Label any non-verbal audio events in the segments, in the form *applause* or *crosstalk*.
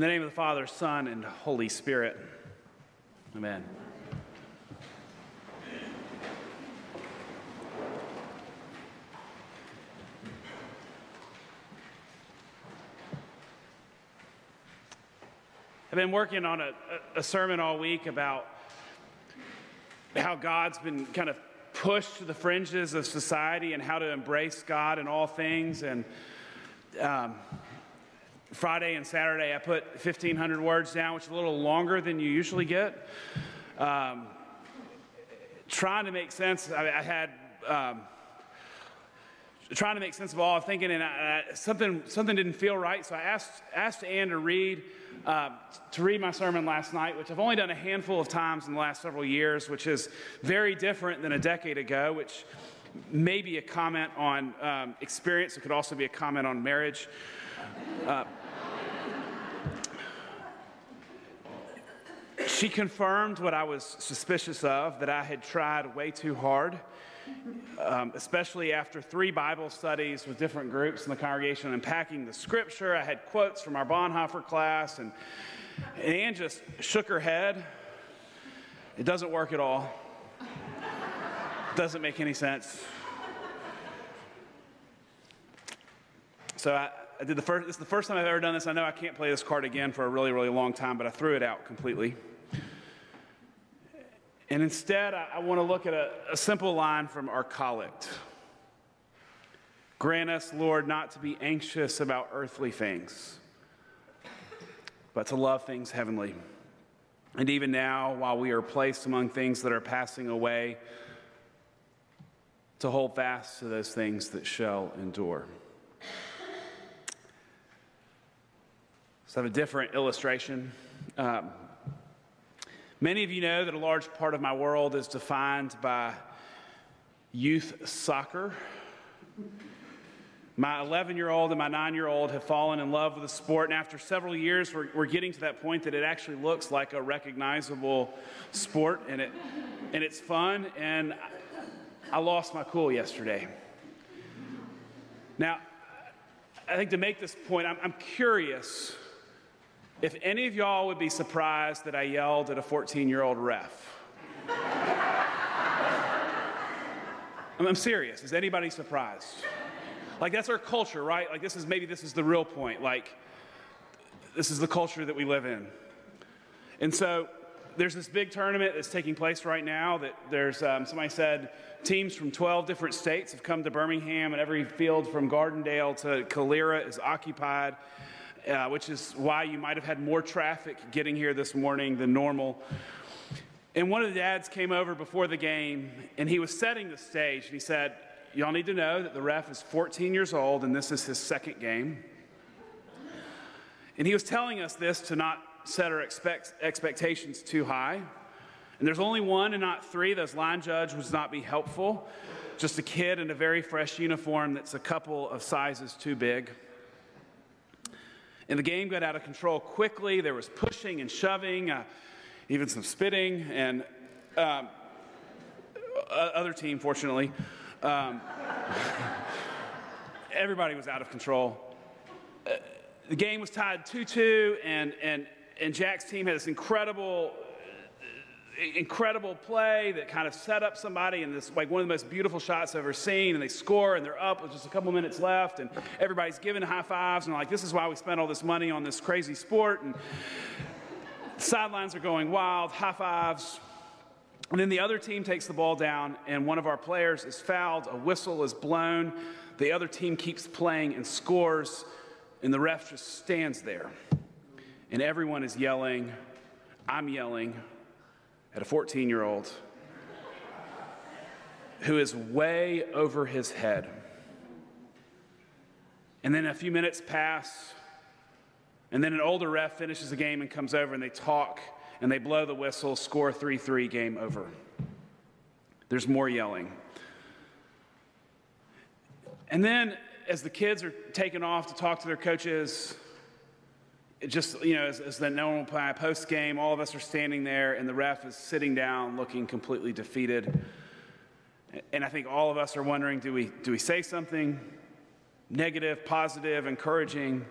In the name of the Father, Son, and Holy Spirit. Amen. I've been working on a, a, sermon all week about how God's been kind of pushed to the fringes of society and how to embrace God in all things. And um, Friday and Saturday, I put 1,500 words down, which is a little longer than you usually get. Um, trying to make sense, I, I had. Um, trying to make sense of all I'm thinking, and I, I, something something didn't feel right. So I asked asked Ann to read uh, to read my sermon last night, which I've only done a handful of times in the last several years, which is very different than a decade ago. Which may be a comment on um, experience. It could also be a comment on marriage. Uh, she confirmed what I was suspicious of that I had tried way too hard um, especially after three Bible studies with different groups in the congregation, unpacking the scripture. I had quotes from our Bonhoeffer class, and, and Ann just shook her head. It doesn't work at all. It *laughs* doesn't make any sense. So I, I did the first, this is the first time I've ever done this. I know I can't play this card again for a really, really long time, but I threw it out completely. And instead, I, I want to look at a, a simple line from our collect. Grant us, Lord, not to be anxious about earthly things, but to love things heavenly. And even now, while we are placed among things that are passing away, to hold fast to those things that shall endure. So I have a different illustration. Um, Many of you know that a large part of my world is defined by youth soccer. My 11 year old and my 9 year old have fallen in love with the sport, and after several years, we're, we're, getting to that point that it actually looks like a recognizable sport, and, it, and it's fun. And I lost my cool yesterday. Now, I think to make this point, I'm, I'm curious if any of y'all would be surprised that I yelled at a 14 year old ref. I'm serious. Is anybody surprised? Like, that's our culture, right? Like, this is maybe this is the real point. Like, this is the culture that we live in. And so, there's this big tournament that's taking place right now that there's, um, somebody said, teams from 12 different states have come to Birmingham, and every field from Gardendale to Calera is occupied uh, which is why you might have had more traffic getting here this morning than normal. And one of the dads came over before the game and he was setting the stage and he said, Y'all need to know that the ref is 14 years old and this is his second game. And he was telling us this to not set our expect- expectations too high. And there's only one and not three. Those line judge would not be helpful. Just a kid in a very fresh uniform that's a couple of sizes too big. And the game got out of control quickly. There was pushing and shoving, uh, even some spitting, and um, other team, fortunately. Um, *laughs* everybody was out of control. Uh, the game was tied 2 2, and, and, and Jack's team had this incredible incredible play that kind of set up somebody and this like one of the most beautiful shots I've ever seen and they score and they're up with just a couple minutes left and everybody's giving high fives and like this is why we spent all this money on this crazy sport and sidelines are going wild high fives. And then the other team takes the ball down and one of our players is fouled a whistle is blown the other team keeps playing and scores and the ref just stands there. And everyone is yelling I'm yelling at a 14 year old who is way over his head. And then a few minutes pass, and then an older ref finishes the game and comes over and they talk and they blow the whistle, score 3 3, game over. There's more yelling. And then, as the kids are taken off to talk to their coaches, just, you know, as, as the normal post game, all of us are standing there, and the ref is sitting down looking completely defeated. And I think all of us are wondering do we, do we say something negative, positive, encouraging?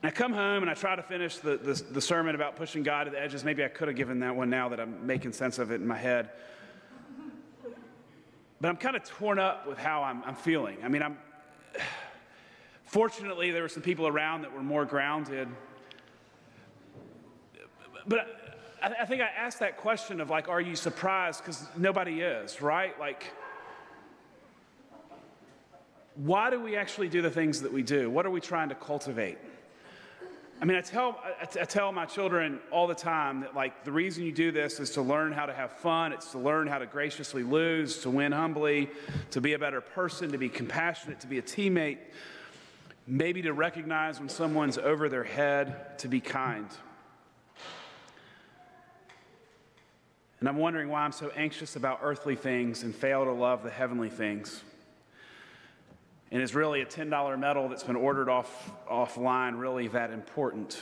And I come home and I try to finish the, the, the sermon about pushing God to the edges. Maybe I could have given that one now that I'm making sense of it in my head. But I'm kind of torn up with how I'm, I'm feeling. I mean, I'm. Fortunately, there were some people around that were more grounded. But I, I think I asked that question of, like, are you surprised? Because nobody is, right? Like, why do we actually do the things that we do? What are we trying to cultivate? I mean, I tell, I, I tell my children all the time that, like, the reason you do this is to learn how to have fun. It's to learn how to graciously lose, to win humbly, to be a better person, to be compassionate, to be a teammate, maybe to recognize when someone's over their head, to be kind. And I'm wondering why I'm so anxious about earthly things and fail to love the heavenly things and is really a $10 medal that's been ordered off offline really that important?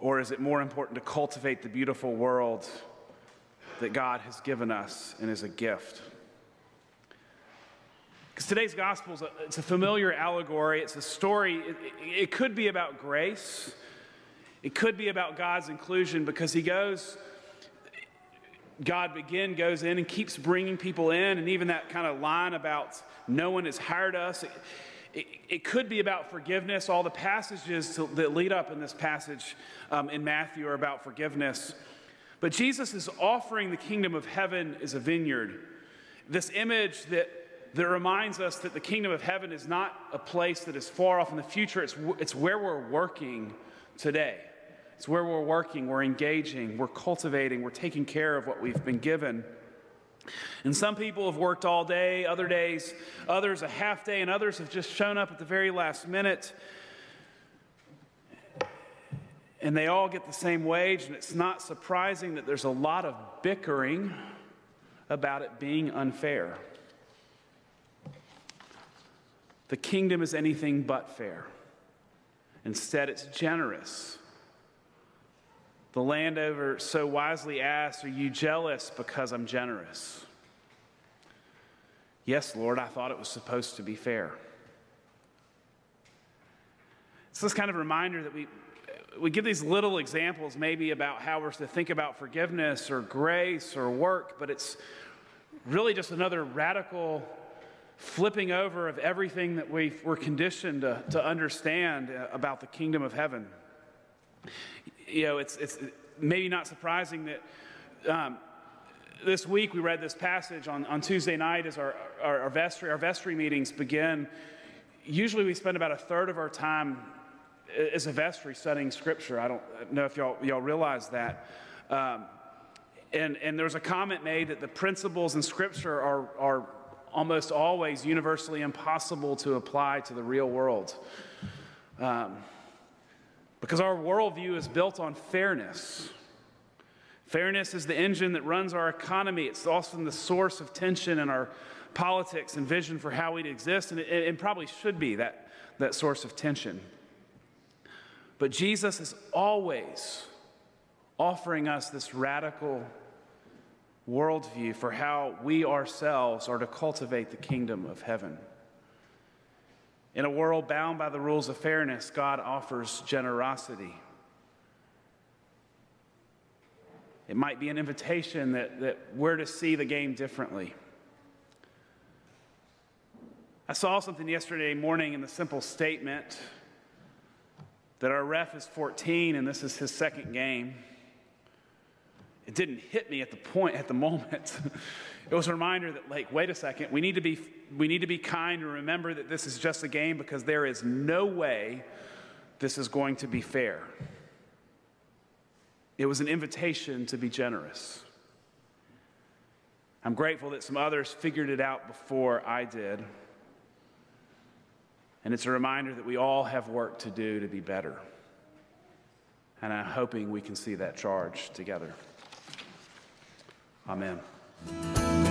Or is it more important to cultivate the beautiful world that God has given us and is a gift? Today's gospel is a, it's a familiar allegory. It's a story. It, it, it could be about grace. It could be about God's inclusion because he goes God again goes in and keeps bringing people in, and even that kind of line about no one has hired us. It, it, it could be about forgiveness. All the passages to, that lead up in this passage um, in Matthew are about forgiveness. But Jesus is offering the kingdom of heaven as a vineyard. This image that, that reminds us that the kingdom of heaven is not a place that is far off in the future, it's, it's where we're working today. It's where we're working, we're engaging, we're cultivating, we're taking care of what we've been given. And some people have worked all day, other days, others a half day, and others have just shown up at the very last minute. And they all get the same wage, and it's not surprising that there's a lot of bickering about it being unfair. The kingdom is anything but fair. Instead, it's generous the landowner so wisely asks, Are you jealous because I'm generous? Yes, Lord, I thought it was supposed to be fair. It's this kind of reminder that we, we give these little examples maybe about how we're to think about forgiveness or grace or work, but it's really just another radical flipping over of everything that we were conditioned to, to understand about the kingdom of heaven you know, it's, it's maybe not surprising that um, this week we read this passage on, on Tuesday night as our, our, our, vestry, our vestry meetings begin. Usually we spend about a third of our time as a vestry studying scripture. I don't know if y'all, y'all realize that. Um, and, and there was a comment made that the principles in scripture are, are almost always universally impossible to apply to the real world. Um, because our worldview is built on fairness. Fairness is the engine that runs our economy. It's also the source of tension in our politics and vision for how we'd exist, and it, it probably should be that, that source of tension. But Jesus is always offering us this radical worldview for how we ourselves are to cultivate the kingdom of heaven. In a world bound by the rules of fairness, God offers generosity. It might be an invitation that, that we're to see the game differently. I saw something yesterday morning in the simple statement that our ref is 14 and this is his second game. It didn't hit me at the point, at the *laughs* moment. it was a reminder that, like, wait a second, we need to be, we need to be kind and remember that this is just a game because there is no way this is going to be fair. It was an invitation to be generous. I'm grateful that some others figured it out before I did. And it's a reminder that we all have work to do to be better. And I'm hoping we can see that charge together. Amen.